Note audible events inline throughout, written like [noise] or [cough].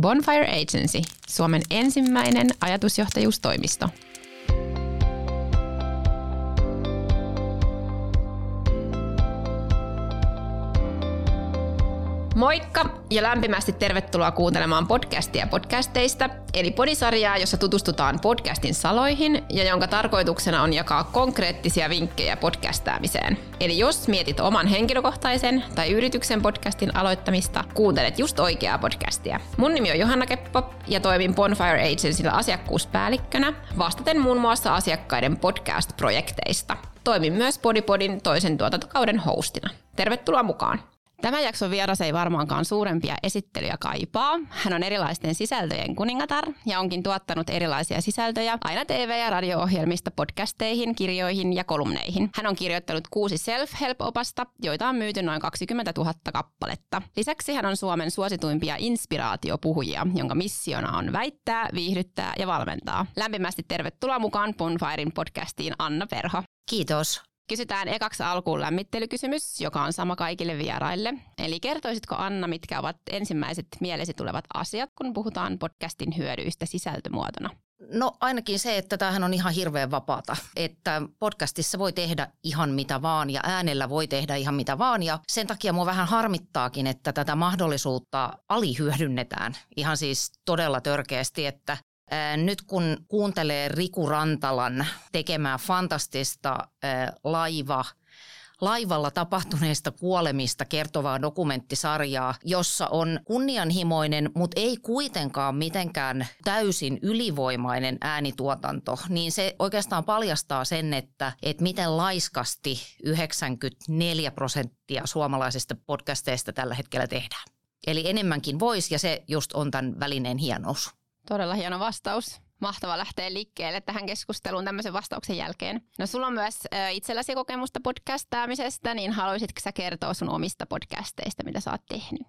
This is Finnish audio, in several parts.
Bonfire Agency, Suomen ensimmäinen ajatusjohtajuustoimisto. Moikka ja lämpimästi tervetuloa kuuntelemaan podcastia podcasteista, eli podisarjaa, jossa tutustutaan podcastin saloihin ja jonka tarkoituksena on jakaa konkreettisia vinkkejä podcastaamiseen. Eli jos mietit oman henkilökohtaisen tai yrityksen podcastin aloittamista, kuuntelet just oikeaa podcastia. Mun nimi on Johanna Keppo ja toimin Bonfire Agencylla asiakkuuspäällikkönä, vastaten muun muassa asiakkaiden podcast-projekteista. Toimin myös Podipodin toisen tuotantokauden hostina. Tervetuloa mukaan! Tämä jakson vieras ei varmaankaan suurempia esittelyjä kaipaa. Hän on erilaisten sisältöjen kuningatar ja onkin tuottanut erilaisia sisältöjä aina TV- ja radio-ohjelmista podcasteihin, kirjoihin ja kolumneihin. Hän on kirjoittanut kuusi self-help-opasta, joita on myyty noin 20 000 kappaletta. Lisäksi hän on Suomen suosituimpia inspiraatiopuhujia, jonka missiona on väittää, viihdyttää ja valmentaa. Lämpimästi tervetuloa mukaan Bonfirein podcastiin Anna Perho. Kiitos. Kysytään ekaksi alkuun lämmittelykysymys, joka on sama kaikille vieraille. Eli kertoisitko Anna, mitkä ovat ensimmäiset mielesi tulevat asiat, kun puhutaan podcastin hyödyistä sisältömuotona? No ainakin se, että tämähän on ihan hirveän vapaata, että podcastissa voi tehdä ihan mitä vaan ja äänellä voi tehdä ihan mitä vaan ja sen takia mua vähän harmittaakin, että tätä mahdollisuutta alihyödynnetään ihan siis todella törkeästi, että nyt kun kuuntelee Riku Rantalan tekemää fantastista laiva laivalla tapahtuneista kuolemista kertovaa dokumenttisarjaa, jossa on kunnianhimoinen, mutta ei kuitenkaan mitenkään täysin ylivoimainen äänituotanto, niin se oikeastaan paljastaa sen, että, että miten laiskasti 94 prosenttia suomalaisista podcasteista tällä hetkellä tehdään. Eli enemmänkin voisi, ja se just on tämän välineen hienous. Todella hieno vastaus. Mahtava lähteä liikkeelle tähän keskusteluun tämmöisen vastauksen jälkeen. No sulla on myös itselläsi kokemusta podcastaamisesta, niin haluaisitko sä kertoa sun omista podcasteista, mitä sä oot tehnyt?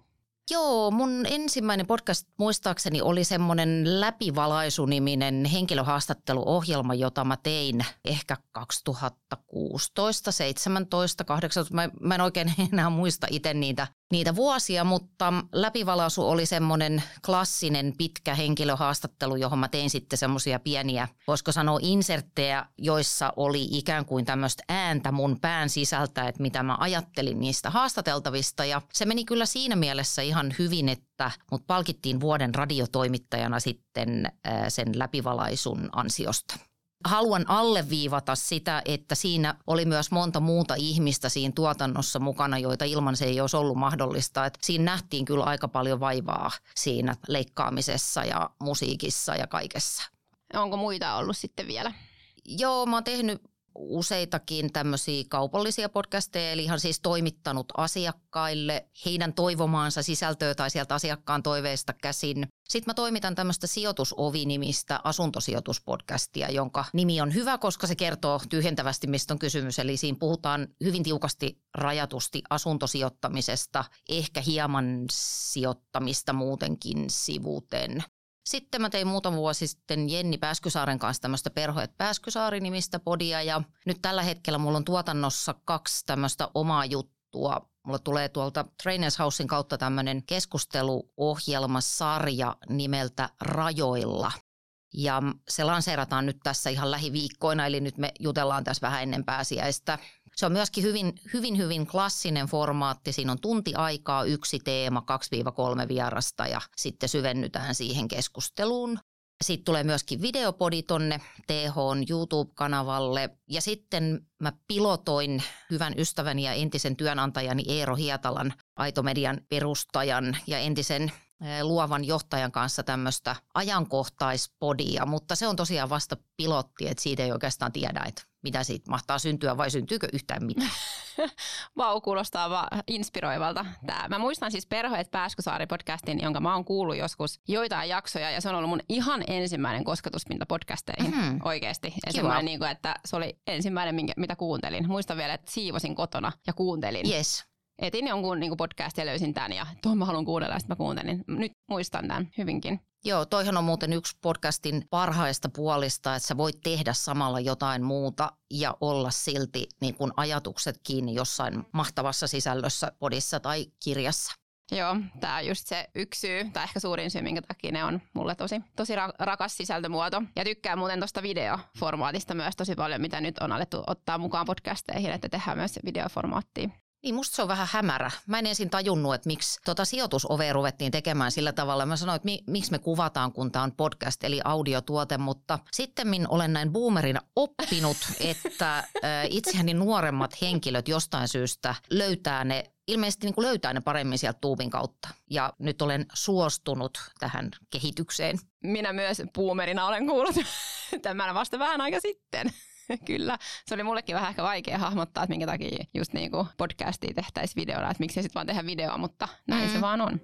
Joo, mun ensimmäinen podcast muistaakseni oli semmoinen läpivalaisuniminen henkilöhaastatteluohjelma, jota mä tein ehkä 2016, 17, 18. Mä, mä en oikein [laughs] enää muista itse niitä niitä vuosia, mutta läpivalaisu oli semmoinen klassinen pitkä henkilöhaastattelu, johon mä tein sitten semmoisia pieniä, voisiko sanoa inserttejä, joissa oli ikään kuin tämmöistä ääntä mun pään sisältä, että mitä mä ajattelin niistä haastateltavista. Ja se meni kyllä siinä mielessä ihan hyvin, että mut palkittiin vuoden radiotoimittajana sitten sen läpivalaisun ansiosta haluan alleviivata sitä, että siinä oli myös monta muuta ihmistä siinä tuotannossa mukana, joita ilman se ei olisi ollut mahdollista. Et siinä nähtiin kyllä aika paljon vaivaa siinä leikkaamisessa ja musiikissa ja kaikessa. Onko muita ollut sitten vielä? Joo, mä oon tehnyt useitakin tämmöisiä kaupallisia podcasteja, eli ihan siis toimittanut asiakkaille heidän toivomaansa sisältöä tai sieltä asiakkaan toiveista käsin. Sitten mä toimitan tämmöistä sijoitusovi-nimistä asuntosijoituspodcastia, jonka nimi on hyvä, koska se kertoo tyhjentävästi, mistä on kysymys. Eli siinä puhutaan hyvin tiukasti rajatusti asuntosijoittamisesta, ehkä hieman sijoittamista muutenkin sivuten. Sitten mä tein muutama vuosi sitten Jenni Pääskysaaren kanssa tämmöistä Perhoet Pääskysaari-nimistä podia ja nyt tällä hetkellä mulla on tuotannossa kaksi tämmöistä omaa juttua. Mulla tulee tuolta Trainers Housein kautta tämmöinen keskusteluohjelmasarja nimeltä Rajoilla. Ja se lanseerataan nyt tässä ihan lähiviikkoina, eli nyt me jutellaan tässä vähän ennen pääsiäistä. Se on myöskin hyvin, hyvin, hyvin klassinen formaatti. Siinä on tunti aikaa, yksi teema, 2-3 vierasta ja sitten syvennytään siihen keskusteluun. Sitten tulee myöskin videopodi tonne TH YouTube-kanavalle. Ja sitten mä pilotoin hyvän ystäväni ja entisen työnantajani Eero Hietalan, Aitomedian perustajan ja entisen luovan johtajan kanssa tämmöistä ajankohtaispodia, mutta se on tosiaan vasta pilotti, että siitä ei oikeastaan tiedä, että mitä siitä mahtaa syntyä vai syntyykö yhtään mitään. [laughs] Vau, kuulostaa vaan inspiroivalta. Tää. Mä muistan siis Perhoet Pääskysaari-podcastin, jonka mä oon kuullut joskus joitain jaksoja, ja se on ollut mun ihan ensimmäinen kosketuspinta podcasteihin mm-hmm. oikeasti. Ja niin kuin, että se oli ensimmäinen, minkä, mitä kuuntelin. Muistan vielä, että siivosin kotona ja kuuntelin. Yes etin jonkun niin podcast ja löysin tämän ja tuon mä haluan kuunnella ja sitten mä kuuntelin. Nyt muistan tämän hyvinkin. Joo, toihan on muuten yksi podcastin parhaista puolista, että sä voit tehdä samalla jotain muuta ja olla silti niin kuin ajatukset kiinni jossain mahtavassa sisällössä, podissa tai kirjassa. Joo, tämä on just se yksi syy, tai ehkä suurin syy, minkä takia ne on mulle tosi, tosi ra- rakas sisältömuoto. Ja tykkään muuten tuosta videoformaatista myös tosi paljon, mitä nyt on alettu ottaa mukaan podcasteihin, että tehdään myös videoformaattia. Niin musta se on vähän hämärä. Mä en ensin tajunnut, että miksi tota sijoitusovea ruvettiin tekemään sillä tavalla. Mä sanoin, että mi- miksi me kuvataan, kun tämä on podcast eli audiotuote, mutta sitten olen näin boomerina oppinut, [laughs] että itseäni nuoremmat henkilöt jostain syystä löytää ne ilmeisesti niin kuin löytää ne paremmin sieltä tuubin kautta. Ja nyt olen suostunut tähän kehitykseen. Minä myös boomerina olen kuullut [laughs] tämän vasta vähän aika sitten. [laughs] Kyllä, se oli mullekin vähän ehkä vaikea hahmottaa, että minkä takia just niin kuin podcastia tehtäisiin videona, että miksi sitten vaan tehdä videoa, mutta näin mm. se vaan on.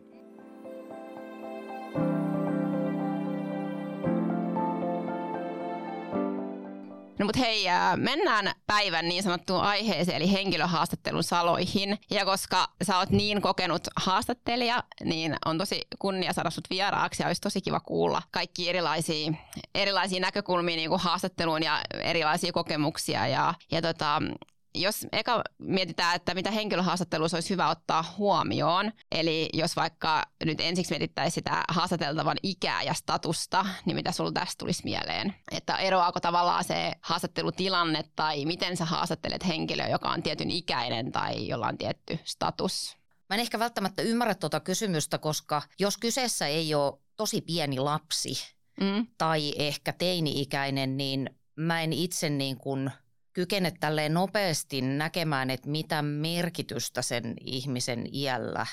No mutta hei, mennään päivän niin sanottuun aiheeseen, eli henkilöhaastattelun saloihin. Ja koska sä oot niin kokenut haastattelija, niin on tosi kunnia saada sut vieraaksi ja olisi tosi kiva kuulla kaikki erilaisia, erilaisia näkökulmia niin kuin haastatteluun ja erilaisia kokemuksia. Ja, ja tota, jos eka mietitään, että mitä henkilöhaastattelussa olisi hyvä ottaa huomioon, eli jos vaikka nyt ensiksi mietittäisiin sitä haastateltavan ikää ja statusta, niin mitä sulla tästä tulisi mieleen? Että eroaako tavallaan se haastattelutilanne tai miten sä haastattelet henkilöä, joka on tietyn ikäinen tai jolla on tietty status? Mä en ehkä välttämättä ymmärrä tuota kysymystä, koska jos kyseessä ei ole tosi pieni lapsi mm. tai ehkä teini-ikäinen, niin mä en itse niin kuin – kykene tälleen nopeasti näkemään, että mitä merkitystä sen ihmisen iällä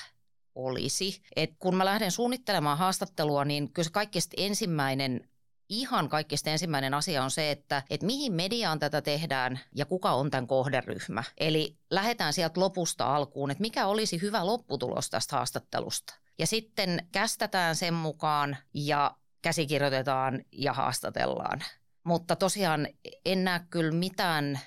olisi. Et kun mä lähden suunnittelemaan haastattelua, niin kyllä se kaikkein ensimmäinen ihan kaikkein ensimmäinen asia on se, että, että mihin mediaan tätä tehdään ja kuka on tämän kohderyhmä. Eli lähdetään sieltä lopusta alkuun, että mikä olisi hyvä lopputulos tästä haastattelusta. Ja sitten kästetään sen mukaan ja käsikirjoitetaan ja haastatellaan. Mutta tosiaan en näe kyllä mitään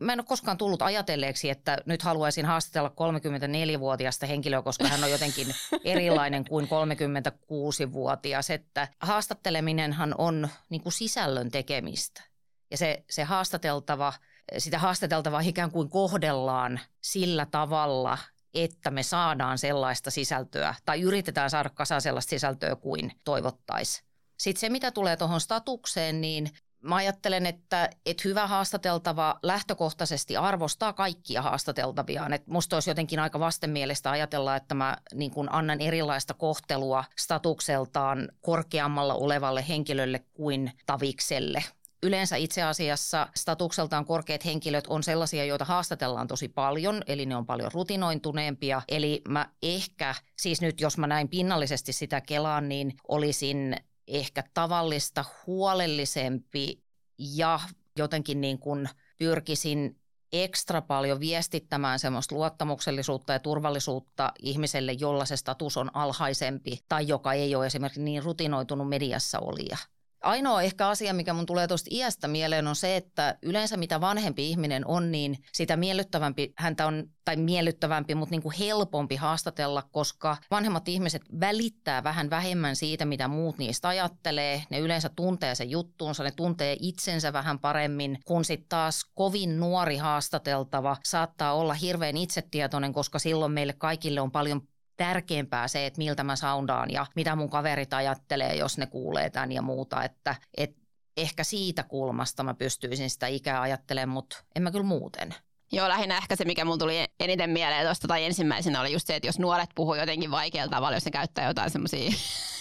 Mä en ole koskaan tullut ajatelleeksi, että nyt haluaisin haastatella 34-vuotiaasta henkilöä, koska hän on jotenkin [laughs] erilainen kuin 36-vuotias. Että haastatteleminenhan on niin kuin sisällön tekemistä. Ja se, se haastateltava, sitä haastateltavaa ikään kuin kohdellaan sillä tavalla, että me saadaan sellaista sisältöä tai yritetään saada kasaan sellaista sisältöä kuin toivottaisiin. Sitten se, mitä tulee tuohon statukseen, niin Mä ajattelen, että, että hyvä haastateltava lähtökohtaisesti arvostaa kaikkia haastateltaviaan. Et musta olisi jotenkin aika vastenmielistä ajatella, että mä niin kun annan erilaista kohtelua statukseltaan korkeammalla olevalle henkilölle kuin tavikselle. Yleensä itse asiassa statukseltaan korkeat henkilöt on sellaisia, joita haastatellaan tosi paljon, eli ne on paljon rutinointuneempia. Eli mä ehkä, siis nyt jos mä näin pinnallisesti sitä kelaan, niin olisin ehkä tavallista huolellisempi ja jotenkin niin kuin pyrkisin ekstra paljon viestittämään semmoista luottamuksellisuutta ja turvallisuutta ihmiselle, jolla se status on alhaisempi tai joka ei ole esimerkiksi niin rutinoitunut mediassa olija. Ainoa ehkä asia, mikä mun tulee tuosta iästä mieleen, on se, että yleensä mitä vanhempi ihminen on, niin sitä miellyttävämpi häntä on, tai miellyttävämpi, mutta niin kuin helpompi haastatella, koska vanhemmat ihmiset välittää vähän vähemmän siitä, mitä muut niistä ajattelee. Ne yleensä tuntee sen juttuunsa, ne tuntee itsensä vähän paremmin, kun sitten taas kovin nuori haastateltava saattaa olla hirveän itsetietoinen, koska silloin meille kaikille on paljon tärkeämpää se, että miltä mä soundaan ja mitä mun kaverit ajattelee, jos ne kuulee tämän ja muuta. Että, et ehkä siitä kulmasta mä pystyisin sitä ikää ajattelemaan, mutta en mä kyllä muuten. Joo, lähinnä ehkä se, mikä mulla tuli eniten mieleen tuosta tai ensimmäisenä oli just se, että jos nuoret puhuu jotenkin vaikealla tavalla, jos ne käyttää jotain semmoisia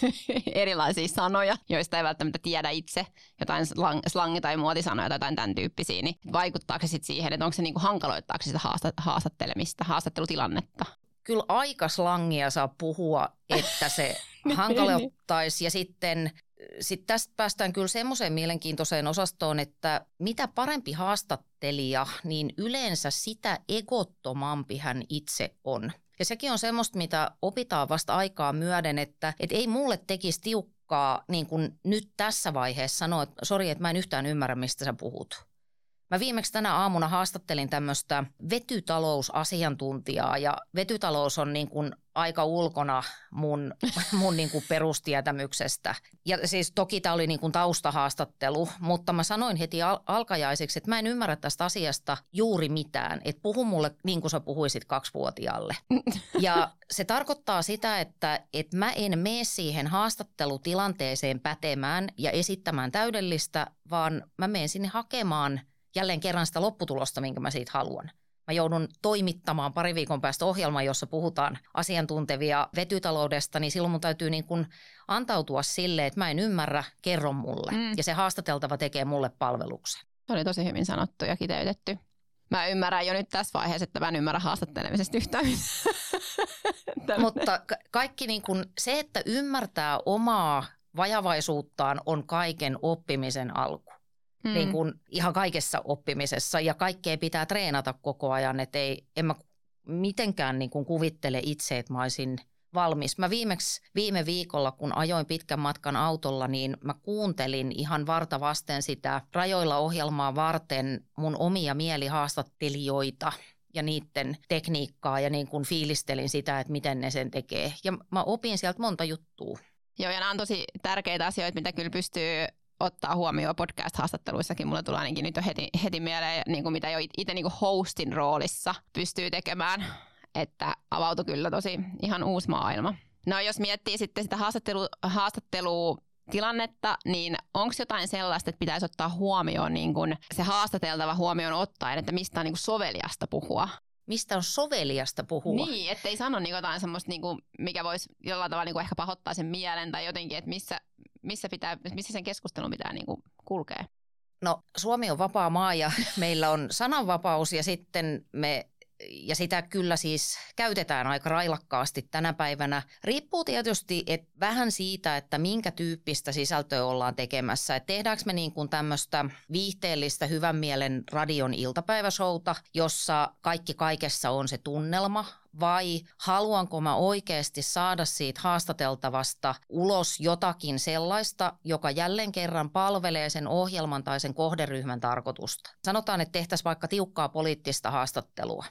[laughs] erilaisia sanoja, joista ei välttämättä tiedä itse, jotain slangi- tai muotisanoja tai jotain tämän tyyppisiä, niin vaikuttaako se sitten siihen, että onko se niinku hankaloittaako sitä haastattelemista, haastattelutilannetta? Kyllä aika slangia saa puhua, että se [laughs] niin. hankaloittaisi. Ja sitten sit tästä päästään kyllä semmoiseen mielenkiintoiseen osastoon, että mitä parempi haastattelija, niin yleensä sitä egottomampi hän itse on. Ja sekin on semmoista, mitä opitaan vasta aikaa myöden, että et ei mulle tekisi tiukkaa niin kuin nyt tässä vaiheessa sanoa, että sori, että mä en yhtään ymmärrä, mistä sä puhut Mä viimeksi tänä aamuna haastattelin tämmöistä vetytalousasiantuntijaa ja vetytalous on niin kuin aika ulkona mun, [laughs] mun niin kuin perustietämyksestä. Ja siis toki tämä oli niin kuin taustahaastattelu, mutta mä sanoin heti al- alkajaiseksi, että mä en ymmärrä tästä asiasta juuri mitään. Että puhu mulle niin kuin sä puhuisit kaksivuotiaalle. [laughs] Ja se tarkoittaa sitä, että, että mä en mene siihen haastattelutilanteeseen pätemään ja esittämään täydellistä, vaan mä menen sinne hakemaan – jälleen kerran sitä lopputulosta, minkä mä siitä haluan. Mä joudun toimittamaan pari viikon päästä ohjelman, jossa puhutaan asiantuntevia vetytaloudesta, niin silloin mun täytyy niin kuin antautua sille, että mä en ymmärrä, kerro mulle. Mm. Ja se haastateltava tekee mulle palveluksen. Se oli tosi hyvin sanottu ja kiteytetty. Mä ymmärrän jo nyt tässä vaiheessa, että mä en ymmärrä haastattelemisesta yhtään Mutta kaikki niin kuin, se, että ymmärtää omaa vajavaisuuttaan on kaiken oppimisen alku mm. niin kuin ihan kaikessa oppimisessa ja kaikkea pitää treenata koko ajan, että ei, en mä mitenkään niin kuin kuvittele itse, että mä olisin valmis. Mä viimeksi viime viikolla, kun ajoin pitkän matkan autolla, niin mä kuuntelin ihan varta vasten sitä rajoilla ohjelmaa varten mun omia mielihaastattelijoita ja niiden tekniikkaa ja niin kuin fiilistelin sitä, että miten ne sen tekee. Ja mä opin sieltä monta juttua. Joo, ja nämä on tosi tärkeitä asioita, mitä kyllä pystyy ottaa huomioon podcast-haastatteluissakin. Mulla tulee ainakin nyt jo heti, heti mieleen, niin kuin mitä jo itse niin hostin roolissa pystyy tekemään, että avautui kyllä tosi ihan uusi maailma. No jos miettii sitten sitä haastattelu, haastattelua tilannetta, niin onko jotain sellaista, että pitäisi ottaa huomioon niin kun se haastateltava huomioon ottaen, että mistä on niin soveliasta puhua? Mistä on soveliasta puhua? Niin, ettei sano niin jotain semmoista, niin kuin, mikä voisi jollain tavalla niin kuin ehkä pahoittaa sen mielen tai jotenkin, että missä, missä, pitää, missä sen keskustelun pitää niin kuin kulkea? No Suomi on vapaa maa ja [laughs] meillä on sananvapaus ja sitten me ja sitä kyllä siis käytetään aika railakkaasti tänä päivänä. Riippuu tietysti et vähän siitä, että minkä tyyppistä sisältöä ollaan tekemässä. Et tehdäänkö me niin kuin tämmöistä viihteellistä hyvän mielen radion iltapäiväshouta, jossa kaikki kaikessa on se tunnelma, vai haluanko mä oikeasti saada siitä haastateltavasta ulos jotakin sellaista, joka jälleen kerran palvelee sen ohjelman tai sen kohderyhmän tarkoitusta. Sanotaan, että tehtäisiin vaikka tiukkaa poliittista haastattelua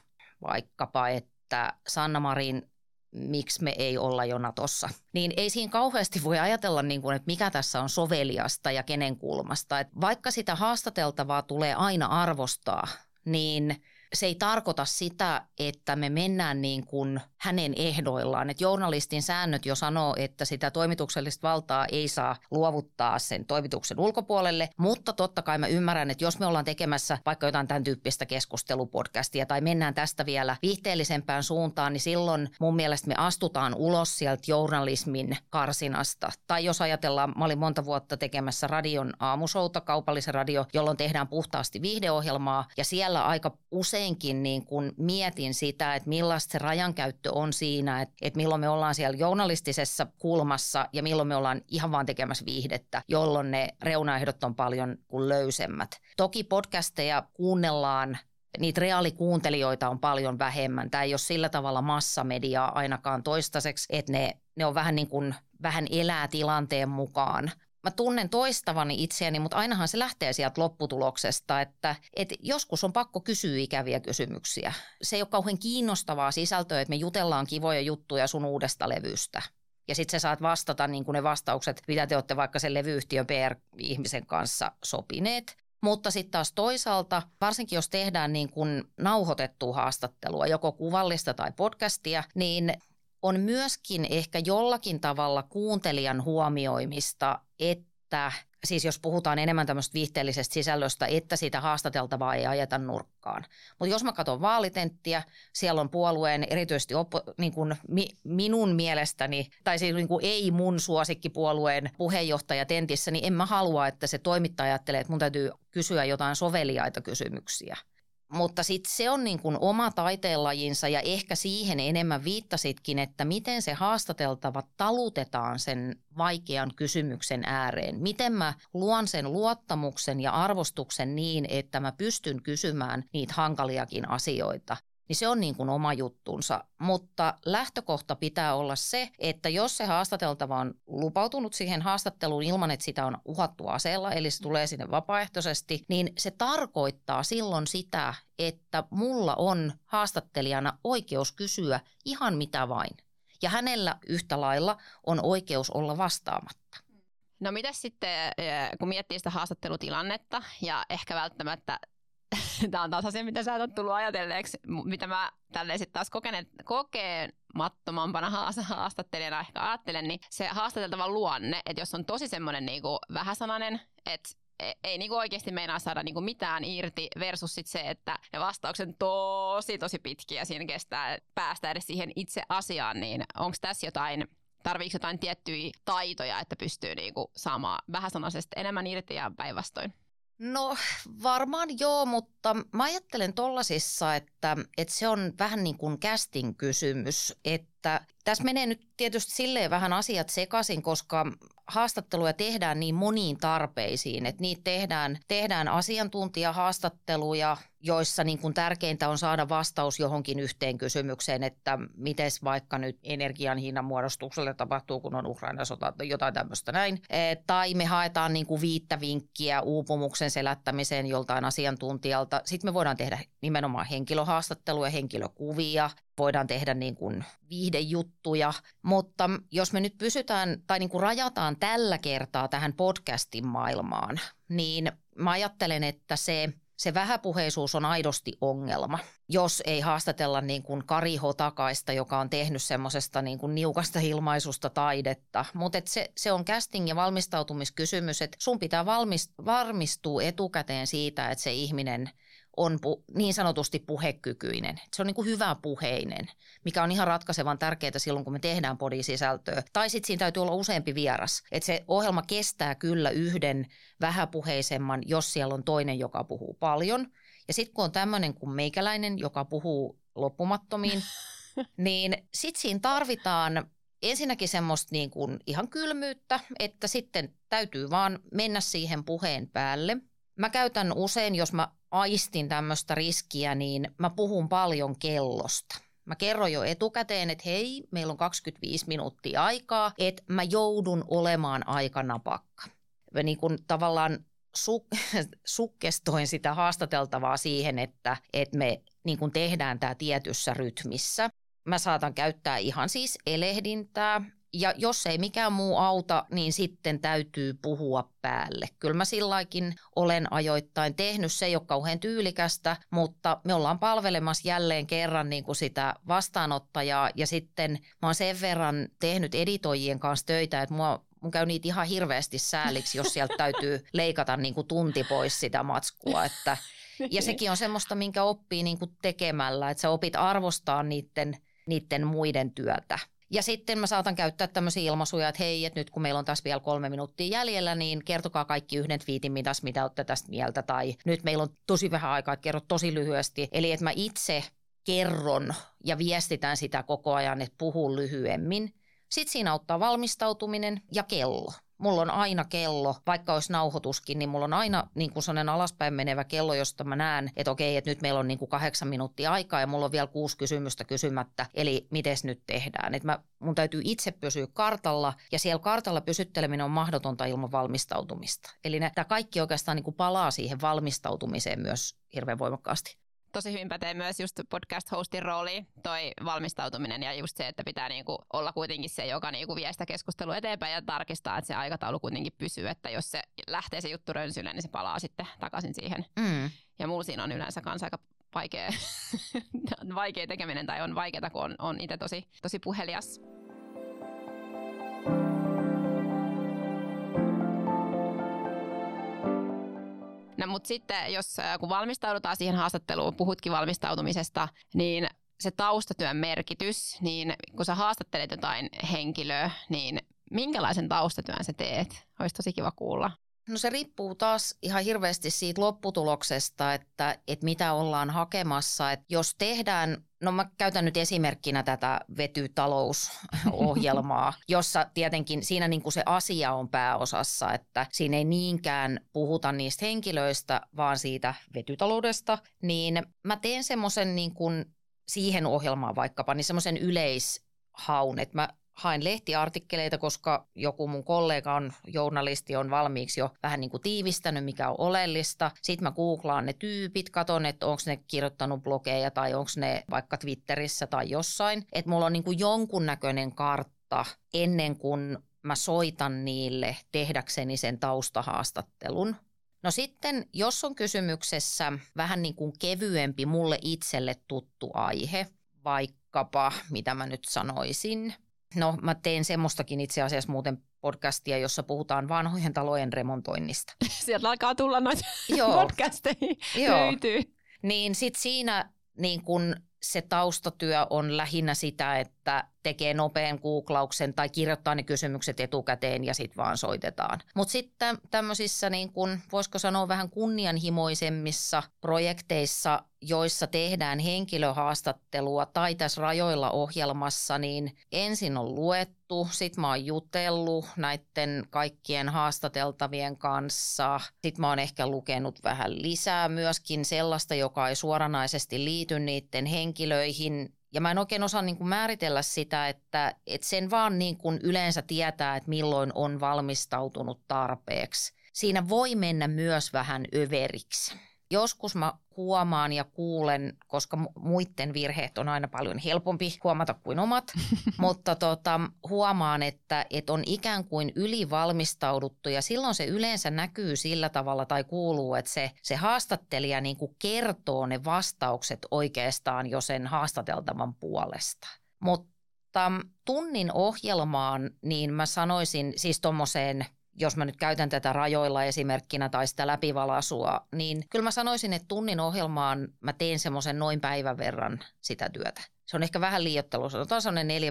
vaikkapa, että Sanna Marin miksi me ei olla jo Natossa. Niin ei siinä kauheasti voi ajatella, niin kuin, että mikä tässä on soveliasta ja kenen kulmasta. Että vaikka sitä haastateltavaa tulee aina arvostaa, niin – se ei tarkoita sitä, että me mennään niin kuin hänen ehdoillaan. Että journalistin säännöt jo sanoo, että sitä toimituksellista valtaa ei saa luovuttaa sen toimituksen ulkopuolelle, mutta totta kai mä ymmärrän, että jos me ollaan tekemässä vaikka jotain tämän tyyppistä keskustelupodcastia tai mennään tästä vielä viihteellisempään suuntaan, niin silloin mun mielestä me astutaan ulos sieltä journalismin karsinasta. Tai jos ajatellaan, mä olin monta vuotta tekemässä radion aamusouta, kaupallisen radio, jolloin tehdään puhtaasti viihdeohjelmaa ja siellä aika usein useinkin niin kun mietin sitä, että millaista se rajankäyttö on siinä, että, että milloin me ollaan siellä journalistisessa kulmassa ja milloin me ollaan ihan vaan tekemässä viihdettä, jolloin ne reunaehdot on paljon kuin löysemmät. Toki podcasteja kuunnellaan niitä reaalikuuntelijoita on paljon vähemmän. Tämä ei ole sillä tavalla massamediaa ainakaan toistaiseksi, että ne, ne on vähän niin kuin vähän elää tilanteen mukaan mä tunnen toistavani itseäni, mutta ainahan se lähtee sieltä lopputuloksesta, että, että joskus on pakko kysyä ikäviä kysymyksiä. Se ei ole kauhean kiinnostavaa sisältöä, että me jutellaan kivoja juttuja sun uudesta levystä. Ja sitten sä saat vastata niin ne vastaukset, mitä te olette vaikka sen levyyhtiön PR-ihmisen kanssa sopineet. Mutta sitten taas toisaalta, varsinkin jos tehdään niin kuin nauhoitettua haastattelua, joko kuvallista tai podcastia, niin on myöskin ehkä jollakin tavalla kuuntelijan huomioimista, että siis jos puhutaan enemmän tämmöistä viihteellisestä sisällöstä, että sitä haastateltavaa ei ajeta nurkkaan. Mutta jos mä katson vaalitenttiä, siellä on puolueen erityisesti oppo, niin kuin mi, minun mielestäni, tai siis niin kuin ei mun suosikkipuolueen puheenjohtaja tentissä, niin en mä halua, että se toimittaja ajattelee, että mun täytyy kysyä jotain soveliaita kysymyksiä. Mutta sitten se on niin kuin oma taiteenlajinsa ja ehkä siihen enemmän viittasitkin, että miten se haastateltava talutetaan sen vaikean kysymyksen ääreen. Miten mä luon sen luottamuksen ja arvostuksen niin, että mä pystyn kysymään niitä hankaliakin asioita. Niin se on niin kuin oma juttunsa. Mutta lähtökohta pitää olla se, että jos se haastateltava on lupautunut siihen haastatteluun ilman, että sitä on uhattu aseella, eli se tulee sinne vapaaehtoisesti, niin se tarkoittaa silloin sitä, että mulla on haastattelijana oikeus kysyä ihan mitä vain. Ja hänellä yhtä lailla on oikeus olla vastaamatta. No mitä sitten, eh, kun miettii sitä haastattelutilannetta ja ehkä välttämättä [laughs] tämä on taas asia, mitä sä oot tullut ajatelleeksi, mitä mä tälleen sitten taas kokeneet, kokemattomampana haastattelijana ehkä ajattelen, niin se haastateltava luonne, että jos on tosi semmoinen niinku vähäsanainen, että e, ei niinku oikeasti meinaa saada niinku mitään irti versus sit se, että ne vastaukset tosi tosi pitkiä, siinä kestää päästä edes siihen itse asiaan, niin onko tässä jotain tarviiko jotain tiettyjä taitoja, että pystyy niinku saamaan vähäsanaisesti enemmän irti ja päinvastoin? No varmaan joo, mutta mä ajattelen tollasissa, että, että se on vähän niin kuin casting kysymys, että tässä menee nyt tietysti silleen vähän asiat sekaisin, koska haastatteluja tehdään niin moniin tarpeisiin, että niitä tehdään, tehdään asiantuntijahaastatteluja, joissa niin kuin tärkeintä on saada vastaus johonkin yhteen kysymykseen, että miten vaikka nyt energian hinnan muodostukselle tapahtuu, kun on Ukraina-sota tai jotain tämmöistä näin. E, tai me haetaan niin kuin viittä vinkkiä uupumuksen selättämiseen joltain asiantuntijalta. Sitten me voidaan tehdä nimenomaan henkilöhaastatteluja, henkilökuvia, voidaan tehdä niin kuin viihdejuttuja, mutta jos me nyt pysytään tai niin kuin rajataan tällä kertaa tähän podcastin maailmaan, niin mä ajattelen, että se se vähäpuheisuus on aidosti ongelma, jos ei haastatella niin kuin Kari Hotakaista, joka on tehnyt semmoisesta niin kuin niukasta ilmaisusta taidetta. Mutta se, se on casting- ja valmistautumiskysymys, että sun pitää valmist, varmistua etukäteen siitä, että se ihminen – on pu, niin sanotusti puhekykyinen. Se on niin kuin hyvä puheinen, mikä on ihan ratkaisevan tärkeää silloin, kun me tehdään podisisältöä. Tai sitten siinä täytyy olla useampi vieras. Että se ohjelma kestää kyllä yhden vähäpuheisemman, jos siellä on toinen, joka puhuu paljon. Ja sitten kun on tämmöinen kuin meikäläinen, joka puhuu loppumattomiin, [laughs] niin sitten siinä tarvitaan ensinnäkin semmoista niin kuin ihan kylmyyttä, että sitten täytyy vaan mennä siihen puheen päälle. Mä käytän usein, jos mä aistin tämmöistä riskiä, niin mä puhun paljon kellosta. Mä kerron jo etukäteen, että hei, meillä on 25 minuuttia aikaa, että mä joudun olemaan aikanapakka. Mä niin kuin tavallaan su- [laughs] sukkestoin sitä haastateltavaa siihen, että, että me niin kuin tehdään tämä tietyssä rytmissä. Mä saatan käyttää ihan siis elehdintää, ja jos ei mikään muu auta, niin sitten täytyy puhua päälle. Kyllä mä silläkin olen ajoittain tehnyt, se ei ole kauhean tyylikästä, mutta me ollaan palvelemassa jälleen kerran niin kuin sitä vastaanottajaa ja sitten mä oon sen verran tehnyt editoijien kanssa töitä, että mua mun käy niitä ihan hirveästi sääliksi, jos sieltä täytyy [laughs] leikata niin kuin tunti pois sitä matskua. Että, [laughs] ja sekin on semmoista, minkä oppii niin kuin tekemällä, että sä opit arvostaa niiden, niiden muiden työtä. Ja sitten mä saatan käyttää tämmöisiä ilmaisuja, että hei, että nyt kun meillä on tässä vielä kolme minuuttia jäljellä, niin kertokaa kaikki yhden twiitin mitäs, mitä olette tästä mieltä. Tai nyt meillä on tosi vähän aikaa, että kerro tosi lyhyesti. Eli että mä itse kerron ja viestitän sitä koko ajan, että puhun lyhyemmin. Sitten siinä auttaa valmistautuminen ja kello. Mulla on aina kello, vaikka olisi nauhoituskin, niin mulla on aina niin kuin sellainen alaspäin menevä kello, josta mä näen, että okei, että nyt meillä on niin kuin kahdeksan minuuttia aikaa ja mulla on vielä kuusi kysymystä kysymättä, eli miten nyt tehdään. Että mä, mun täytyy itse pysyä kartalla ja siellä kartalla pysytteleminen on mahdotonta ilman valmistautumista. Eli tämä kaikki oikeastaan niin kuin palaa siihen valmistautumiseen myös hirveän voimakkaasti tosi hyvin pätee myös just podcast-hostin rooli, toi valmistautuminen ja just se, että pitää niinku olla kuitenkin se, joka niinku vie sitä keskustelua eteenpäin ja tarkistaa, että se aikataulu kuitenkin pysyy, että jos se lähtee se juttu rönsylle, niin se palaa sitten takaisin siihen. Mm. Ja mulla siinä on yleensä kanssa aika vaikea, [laughs] vaikea tekeminen tai on vaikeaa, kun on, on itse tosi, tosi puhelias. Mutta sitten jos äh, kun valmistaudutaan siihen haastatteluun, puhutkin valmistautumisesta, niin se taustatyön merkitys, niin kun sä haastattelet jotain henkilöä, niin minkälaisen taustatyön sä teet? Olisi tosi kiva kuulla. No se riippuu taas ihan hirveästi siitä lopputuloksesta, että, että mitä ollaan hakemassa. Että jos tehdään, no mä käytän nyt esimerkkinä tätä vetytalousohjelmaa, [laughs] jossa tietenkin siinä niin kuin se asia on pääosassa, että siinä ei niinkään puhuta niistä henkilöistä, vaan siitä vetytaloudesta, niin mä teen semmoisen niin kuin siihen ohjelmaan vaikkapa, niin semmoisen yleishaun, että mä hain lehtiartikkeleita, koska joku mun kollega on, journalisti on valmiiksi jo vähän niin kuin tiivistänyt, mikä on oleellista. Sitten mä googlaan ne tyypit, katon, että onko ne kirjoittanut blogeja tai onko ne vaikka Twitterissä tai jossain. Että mulla on niin kuin jonkunnäköinen kartta ennen kuin mä soitan niille tehdäkseni sen taustahaastattelun. No sitten, jos on kysymyksessä vähän niin kuin kevyempi mulle itselle tuttu aihe, vaikkapa, mitä mä nyt sanoisin, No mä teen semmoistakin itse asiassa muuten podcastia, jossa puhutaan vanhojen talojen remontoinnista. [laughs] Sieltä alkaa tulla noita [laughs] podcasteja, Joo. löytyy. Niin sit siinä niin kun se taustatyö on lähinnä sitä, että tekee nopean googlauksen tai kirjoittaa ne kysymykset etukäteen ja sitten vaan soitetaan. Mutta sitten tämmöisissä, niin kun, voisiko sanoa vähän kunnianhimoisemmissa projekteissa, joissa tehdään henkilöhaastattelua tai tässä rajoilla ohjelmassa, niin ensin on luettu, sitten mä oon jutellut näiden kaikkien haastateltavien kanssa. Sitten mä oon ehkä lukenut vähän lisää myöskin sellaista, joka ei suoranaisesti liity niiden henkilöihin ja mä en oikein osaa niin kuin määritellä sitä, että, että sen vaan niin kuin yleensä tietää, että milloin on valmistautunut tarpeeksi. Siinä voi mennä myös vähän överiksi. Joskus mä huomaan ja kuulen, koska muiden virheet on aina paljon helpompi huomata kuin omat, [laughs] mutta tota, huomaan, että, että on ikään kuin ylivalmistauduttu ja silloin se yleensä näkyy sillä tavalla tai kuuluu, että se, se haastattelija niin kuin kertoo ne vastaukset oikeastaan jo sen haastateltavan puolesta. Mutta tunnin ohjelmaan, niin mä sanoisin siis tuommoiseen jos mä nyt käytän tätä rajoilla esimerkkinä tai sitä läpivalasua, niin kyllä mä sanoisin, että tunnin ohjelmaan mä teen semmoisen noin päivän verran sitä työtä. Se on ehkä vähän liiottelu, sanotaan semmoinen 4-6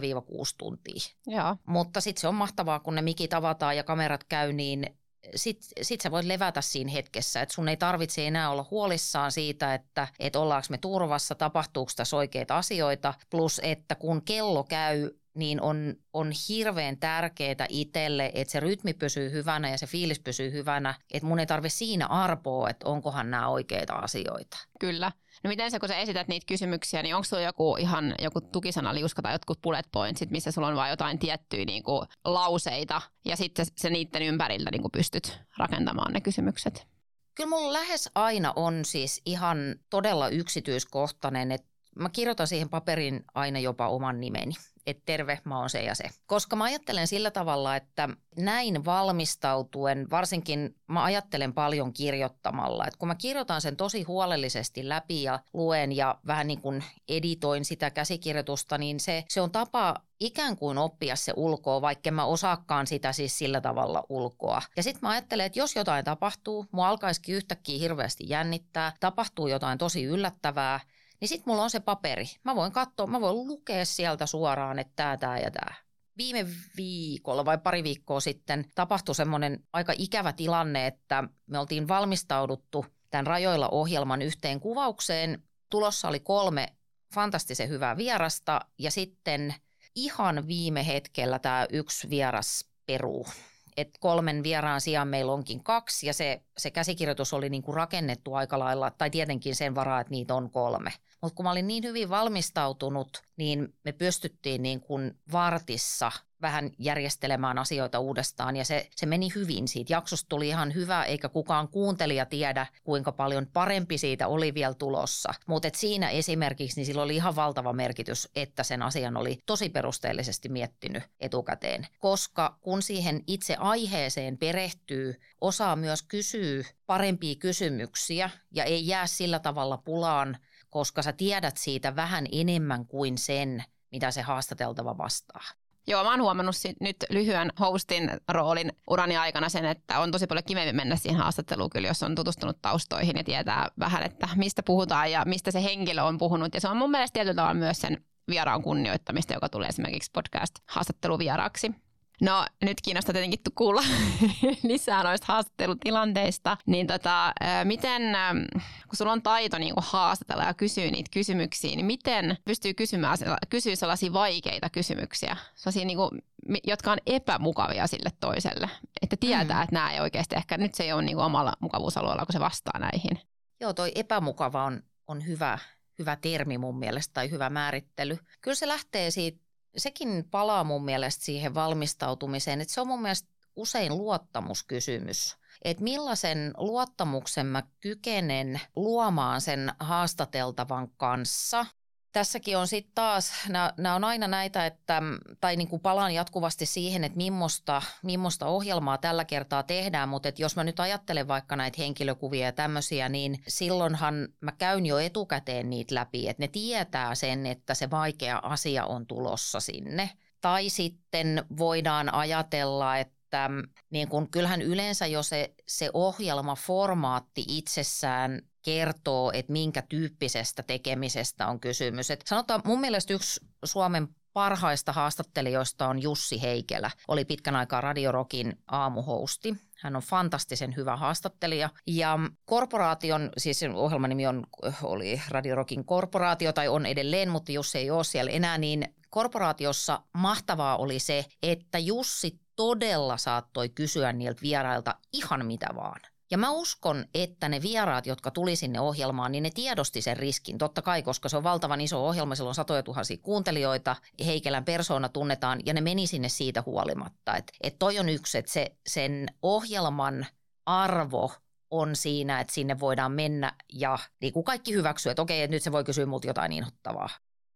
tuntia. Joo. Mutta sitten se on mahtavaa, kun ne mikit avataan ja kamerat käy, niin sitten sit sä voit levätä siinä hetkessä, että sun ei tarvitse enää olla huolissaan siitä, että, että ollaanko me turvassa, tapahtuuko tässä oikeita asioita, plus että kun kello käy, niin on, on hirveän tärkeää itselle, että se rytmi pysyy hyvänä ja se fiilis pysyy hyvänä, että mun ei tarvi siinä arpoa, että onkohan nämä oikeita asioita. Kyllä. No miten sä, kun sä esität niitä kysymyksiä, niin onko sulla joku ihan joku tukisanaliuska tai jotkut bullet pointsit, missä sulla on vain jotain tiettyjä niin kuin, lauseita ja sitten se niiden ympäriltä niin kuin pystyt rakentamaan ne kysymykset? Kyllä mulla lähes aina on siis ihan todella yksityiskohtainen, että mä kirjoitan siihen paperin aina jopa oman nimeni että terve, mä oon se ja se. Koska mä ajattelen sillä tavalla, että näin valmistautuen, varsinkin mä ajattelen paljon kirjoittamalla, että kun mä kirjoitan sen tosi huolellisesti läpi ja luen ja vähän niin kuin editoin sitä käsikirjoitusta, niin se, se on tapa ikään kuin oppia se ulkoa, vaikka mä osaakaan sitä siis sillä tavalla ulkoa. Ja sitten mä ajattelen, että jos jotain tapahtuu, mua alkaisikin yhtäkkiä hirveästi jännittää, tapahtuu jotain tosi yllättävää, niin sitten mulla on se paperi. Mä voin katsoa, mä voin lukea sieltä suoraan, että tämä, tämä ja tämä. Viime viikolla vai pari viikkoa sitten tapahtui semmoinen aika ikävä tilanne, että me oltiin valmistauduttu tämän Rajoilla ohjelman yhteen kuvaukseen. Tulossa oli kolme fantastisen hyvää vierasta ja sitten ihan viime hetkellä tämä yksi vieras peruu että kolmen vieraan sijaan meillä onkin kaksi ja se, se käsikirjoitus oli niin kuin rakennettu aika lailla, tai tietenkin sen varaa, että niitä on kolme. Mutta kun mä olin niin hyvin valmistautunut, niin me pystyttiin niin kuin vartissa vähän järjestelemään asioita uudestaan ja se, se meni hyvin. Siitä jaksosta tuli ihan hyvä, eikä kukaan kuuntelija tiedä, kuinka paljon parempi siitä oli vielä tulossa. Mutta siinä esimerkiksi niin sillä oli ihan valtava merkitys, että sen asian oli tosi perusteellisesti miettinyt etukäteen. Koska kun siihen itse aiheeseen perehtyy, osaa myös kysyä parempia kysymyksiä ja ei jää sillä tavalla pulaan, koska sä tiedät siitä vähän enemmän kuin sen, mitä se haastateltava vastaa. Joo, mä oon huomannut nyt lyhyen hostin roolin urani aikana sen, että on tosi paljon kivempi mennä siihen haastatteluun kyllä, jos on tutustunut taustoihin ja tietää vähän, että mistä puhutaan ja mistä se henkilö on puhunut. Ja se on mun mielestä tietyllä tavalla myös sen vieraan kunnioittamista, joka tulee esimerkiksi podcast-haastatteluvieraaksi. No nyt kiinnostaa tietenkin kuulla [laughs] lisää noista haastattelutilanteista. Niin tota, miten, kun sulla on taito niin haastatella ja kysyä niitä kysymyksiä, niin miten pystyy kysymään kysyä sellaisia vaikeita kysymyksiä, sellaisia niin kuin, jotka on epämukavia sille toiselle. Että tietää, mm. että nämä ei oikeasti ehkä, nyt se ei ole niin kuin omalla mukavuusalueella, kun se vastaa näihin. Joo, toi epämukava on, on hyvä, hyvä termi mun mielestä tai hyvä määrittely. Kyllä se lähtee siitä, sekin palaa mun mielestä siihen valmistautumiseen, että se on mun mielestä usein luottamuskysymys. Että millaisen luottamuksen mä kykenen luomaan sen haastateltavan kanssa tässäkin on sitten taas, nämä on aina näitä, että, tai niin kuin palaan jatkuvasti siihen, että millaista, millaista ohjelmaa tällä kertaa tehdään, mutta että jos mä nyt ajattelen vaikka näitä henkilökuvia ja tämmöisiä, niin silloinhan mä käyn jo etukäteen niitä läpi, että ne tietää sen, että se vaikea asia on tulossa sinne. Tai sitten voidaan ajatella, että että niin kun, kyllähän yleensä jo se, se ohjelmaformaatti itsessään kertoo, että minkä tyyppisestä tekemisestä on kysymys. Et sanotaan, mun mielestä yksi Suomen parhaista haastattelijoista on Jussi Heikelä. Oli pitkän aikaa Radiorokin aamuhosti. Hän on fantastisen hyvä haastattelija. Ja korporaation, siis ohjelman nimi on, oli Radiorokin korporaatio tai on edelleen, mutta Jussi ei ole siellä enää, niin korporaatiossa mahtavaa oli se, että Jussi todella saattoi kysyä niiltä vierailta ihan mitä vaan. Ja mä uskon, että ne vieraat, jotka tuli sinne ohjelmaan, niin ne tiedosti sen riskin. Totta kai, koska se on valtavan iso ohjelma, sillä on satoja tuhansia kuuntelijoita, Heikelän persoona tunnetaan, ja ne meni sinne siitä huolimatta. Että et toi on yksi, että se, sen ohjelman arvo on siinä, että sinne voidaan mennä ja niin kuin kaikki hyväksyy, että okei, että nyt se voi kysyä multa jotain inhottavaa.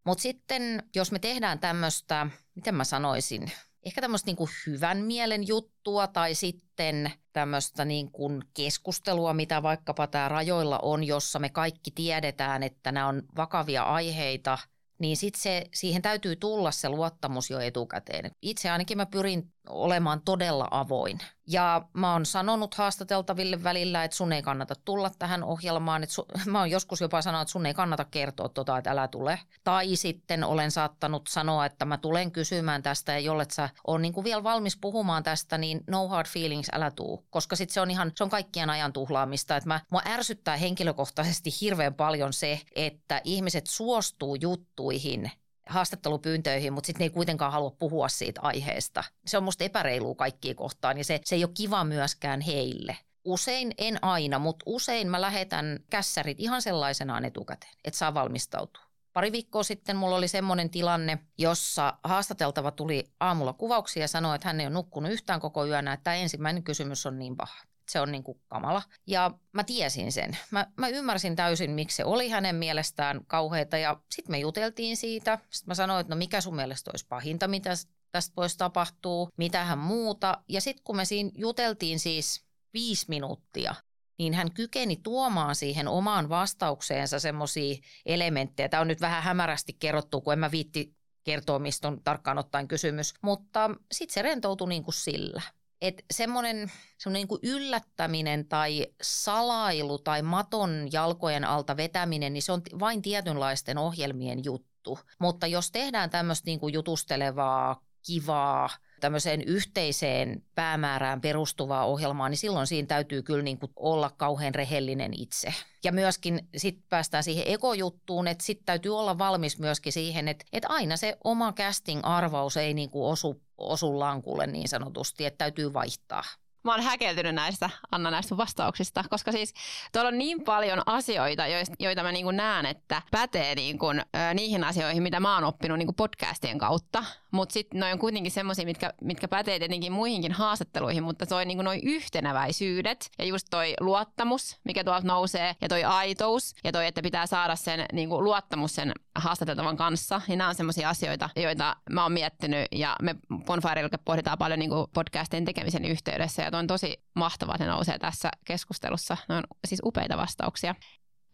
Mutta sitten, jos me tehdään tämmöistä, miten mä sanoisin, ehkä tämmöistä niin kuin hyvän mielen juttua tai sitten tämmöistä niin kuin keskustelua, mitä vaikkapa tämä rajoilla on, jossa me kaikki tiedetään, että nämä on vakavia aiheita, niin sitten siihen täytyy tulla se luottamus jo etukäteen. Itse ainakin mä pyrin olemaan todella avoin. Ja mä oon sanonut haastateltaville välillä, että sun ei kannata tulla tähän ohjelmaan. Että su, [laughs] mä oon joskus jopa sanonut, että sun ei kannata kertoa tota, että älä tule. Tai sitten olen saattanut sanoa, että mä tulen kysymään tästä ja jollet sä on niin vielä valmis puhumaan tästä, niin no hard feelings, älä tuu. Koska sitten se on ihan, se on kaikkien ajan tuhlaamista. Että mä, mua ärsyttää henkilökohtaisesti hirveän paljon se, että ihmiset suostuu juttuihin – haastattelupyyntöihin, mutta sitten ne ei kuitenkaan halua puhua siitä aiheesta. Se on musta epäreilua kaikkia kohtaan ja se, se ei ole kiva myöskään heille. Usein, en aina, mutta usein mä lähetän kässärit ihan sellaisenaan etukäteen, että saa valmistautua. Pari viikkoa sitten mulla oli semmoinen tilanne, jossa haastateltava tuli aamulla kuvauksia ja sanoi, että hän ei ole nukkunut yhtään koko yönä, että ensimmäinen kysymys on niin paha se on niin kuin kamala. Ja mä tiesin sen. Mä, mä ymmärsin täysin, miksi se oli hänen mielestään kauheita ja sitten me juteltiin siitä. Sitten mä sanoin, että no mikä sun mielestä olisi pahinta, mitä tästä voisi tapahtua, mitähän muuta. Ja sitten kun me siinä juteltiin siis viisi minuuttia, niin hän kykeni tuomaan siihen omaan vastaukseensa semmoisia elementtejä. Tämä on nyt vähän hämärästi kerrottu, kun en mä viitti kertoa, mistä on tarkkaan ottaen kysymys, mutta sitten se rentoutui niin kuin sillä. Että semmoinen, semmoinen niin yllättäminen tai salailu tai maton jalkojen alta vetäminen, niin se on vain tietynlaisten ohjelmien juttu. Mutta jos tehdään tämmöistä niin kuin jutustelevaa, kivaa, tämmöiseen yhteiseen päämäärään perustuvaa ohjelmaa, niin silloin siinä täytyy kyllä niin kuin olla kauhean rehellinen itse. Ja myöskin sitten päästään siihen ekojuttuun, että sitten täytyy olla valmis myöskin siihen, että, että aina se oma casting-arvaus ei niin kuin osu, osu lankulle niin sanotusti, että täytyy vaihtaa. Mä oon häkeltynyt näistä, Anna, näistä vastauksista, koska siis tuolla on niin paljon asioita, joita mä niin näen, että pätee niin kuin, niihin asioihin, mitä mä oon oppinut niin podcastien kautta. Mutta sitten noin on kuitenkin semmoisia, mitkä, mitkä pätee tietenkin muihinkin haastatteluihin, mutta toi niin noin yhtenäväisyydet ja just toi luottamus, mikä tuolta nousee, ja toi aitous, ja toi, että pitää saada sen niin kuin luottamus sen haastateltavan kanssa, niin nämä on semmoisia asioita, joita mä oon miettinyt, ja me Bonfirella pohditaan paljon niin podcastien tekemisen yhteydessä, ja on tosi mahtavaa, että ne nousee tässä keskustelussa. Ne on siis upeita vastauksia.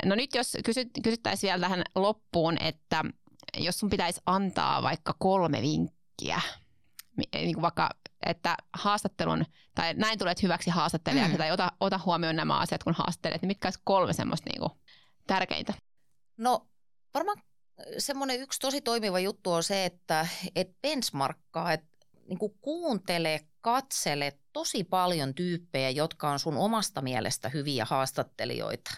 No nyt jos kysyt, kysyttäisiin vielä tähän loppuun, että jos sun pitäisi antaa vaikka kolme vinkkiä, niin kuin vaikka, että haastattelun, tai näin tulet hyväksi haastattelijaksi, mm. tai ota, ota huomioon nämä asiat, kun haastattelet, niin mitkä olisi kolme semmoista niin kuin, tärkeintä? No varmaan semmoinen yksi tosi toimiva juttu on se, että et benchmarkkaa, että niin kuin kuuntele, katsele tosi paljon tyyppejä, jotka on sun omasta mielestä hyviä haastattelijoita.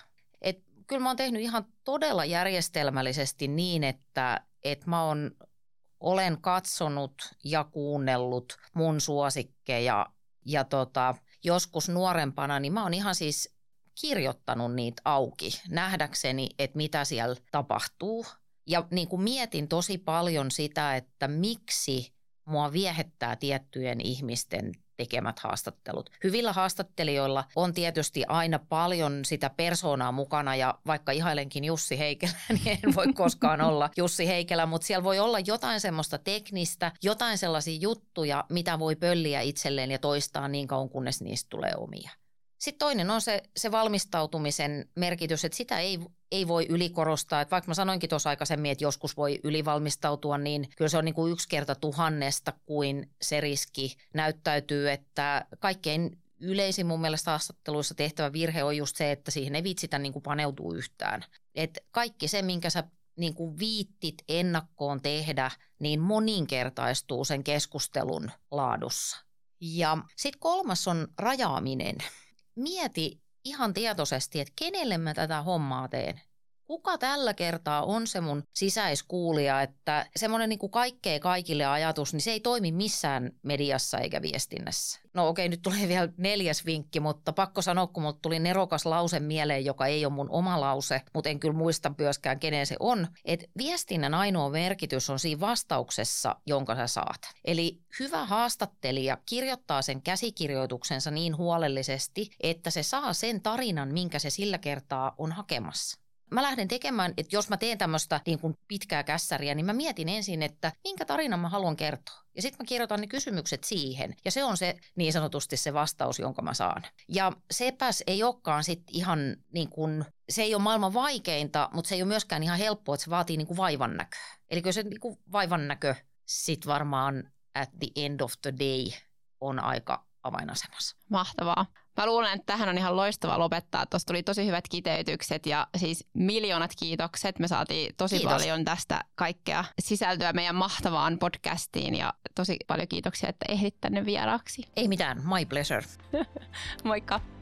Kyllä mä oon tehnyt ihan todella järjestelmällisesti niin, että, että mä oon, olen katsonut ja kuunnellut mun suosikkeja ja tota, joskus nuorempana, niin mä oon ihan siis kirjoittanut niitä auki nähdäkseni, että mitä siellä tapahtuu. Ja niin kuin mietin tosi paljon sitä, että miksi mua viehettää tiettyjen ihmisten tekemät haastattelut. Hyvillä haastattelijoilla on tietysti aina paljon sitä persoonaa mukana ja vaikka ihailenkin Jussi Heikelä, [laughs] niin en voi koskaan olla Jussi Heikelä, mutta siellä voi olla jotain semmoista teknistä, jotain sellaisia juttuja, mitä voi pölliä itselleen ja toistaa niin kauan, kunnes niistä tulee omia. Sitten toinen on se, se valmistautumisen merkitys, että sitä ei, ei voi ylikorostaa. Että vaikka mä sanoinkin tuossa aikaisemmin, että joskus voi ylivalmistautua, niin kyllä se on niin kuin yksi kerta tuhannesta kuin se riski näyttäytyy, että kaikkein yleisin mun mielestä haastatteluissa tehtävä virhe on just se, että siihen ei viitsitä niin kuin paneutua yhtään. Et kaikki se, minkä sä niin kuin viittit ennakkoon tehdä, niin moninkertaistuu sen keskustelun laadussa. Ja sitten kolmas on rajaaminen mieti ihan tietoisesti, että kenelle mä tätä hommaa teen kuka tällä kertaa on se mun sisäiskuulija, että semmoinen niin kaikkea kaikille ajatus, niin se ei toimi missään mediassa eikä viestinnässä. No okei, nyt tulee vielä neljäs vinkki, mutta pakko sanoa, kun mulle tuli nerokas lause mieleen, joka ei ole mun oma lause, mutta en kyllä muista myöskään, kenen se on. Että viestinnän ainoa merkitys on siinä vastauksessa, jonka sä saat. Eli hyvä haastattelija kirjoittaa sen käsikirjoituksensa niin huolellisesti, että se saa sen tarinan, minkä se sillä kertaa on hakemassa. Mä lähden tekemään, että jos mä teen tämmöistä niin kuin pitkää kässäriä, niin mä mietin ensin, että minkä tarinan mä haluan kertoa. Ja sitten mä kirjoitan ne kysymykset siihen. Ja se on se niin sanotusti se vastaus, jonka mä saan. Ja sepäs ei olekaan sitten ihan niin kuin, se ei ole maailman vaikeinta, mutta se ei ole myöskään ihan helppoa, että se vaatii niin kuin vaivan näköä. Eli kyllä se niin kuin vaivan näkö sitten varmaan at the end of the day on aika avainasemassa. Mahtavaa. Mä luulen, että tähän on ihan loistava lopettaa. Tuossa tuli tosi hyvät kiteytykset ja siis miljoonat kiitokset. Me saatiin tosi Kiitos. paljon tästä kaikkea sisältöä meidän mahtavaan podcastiin ja tosi paljon kiitoksia, että ehdit tänne vieraaksi. Ei mitään, my pleasure. [laughs] Moikka.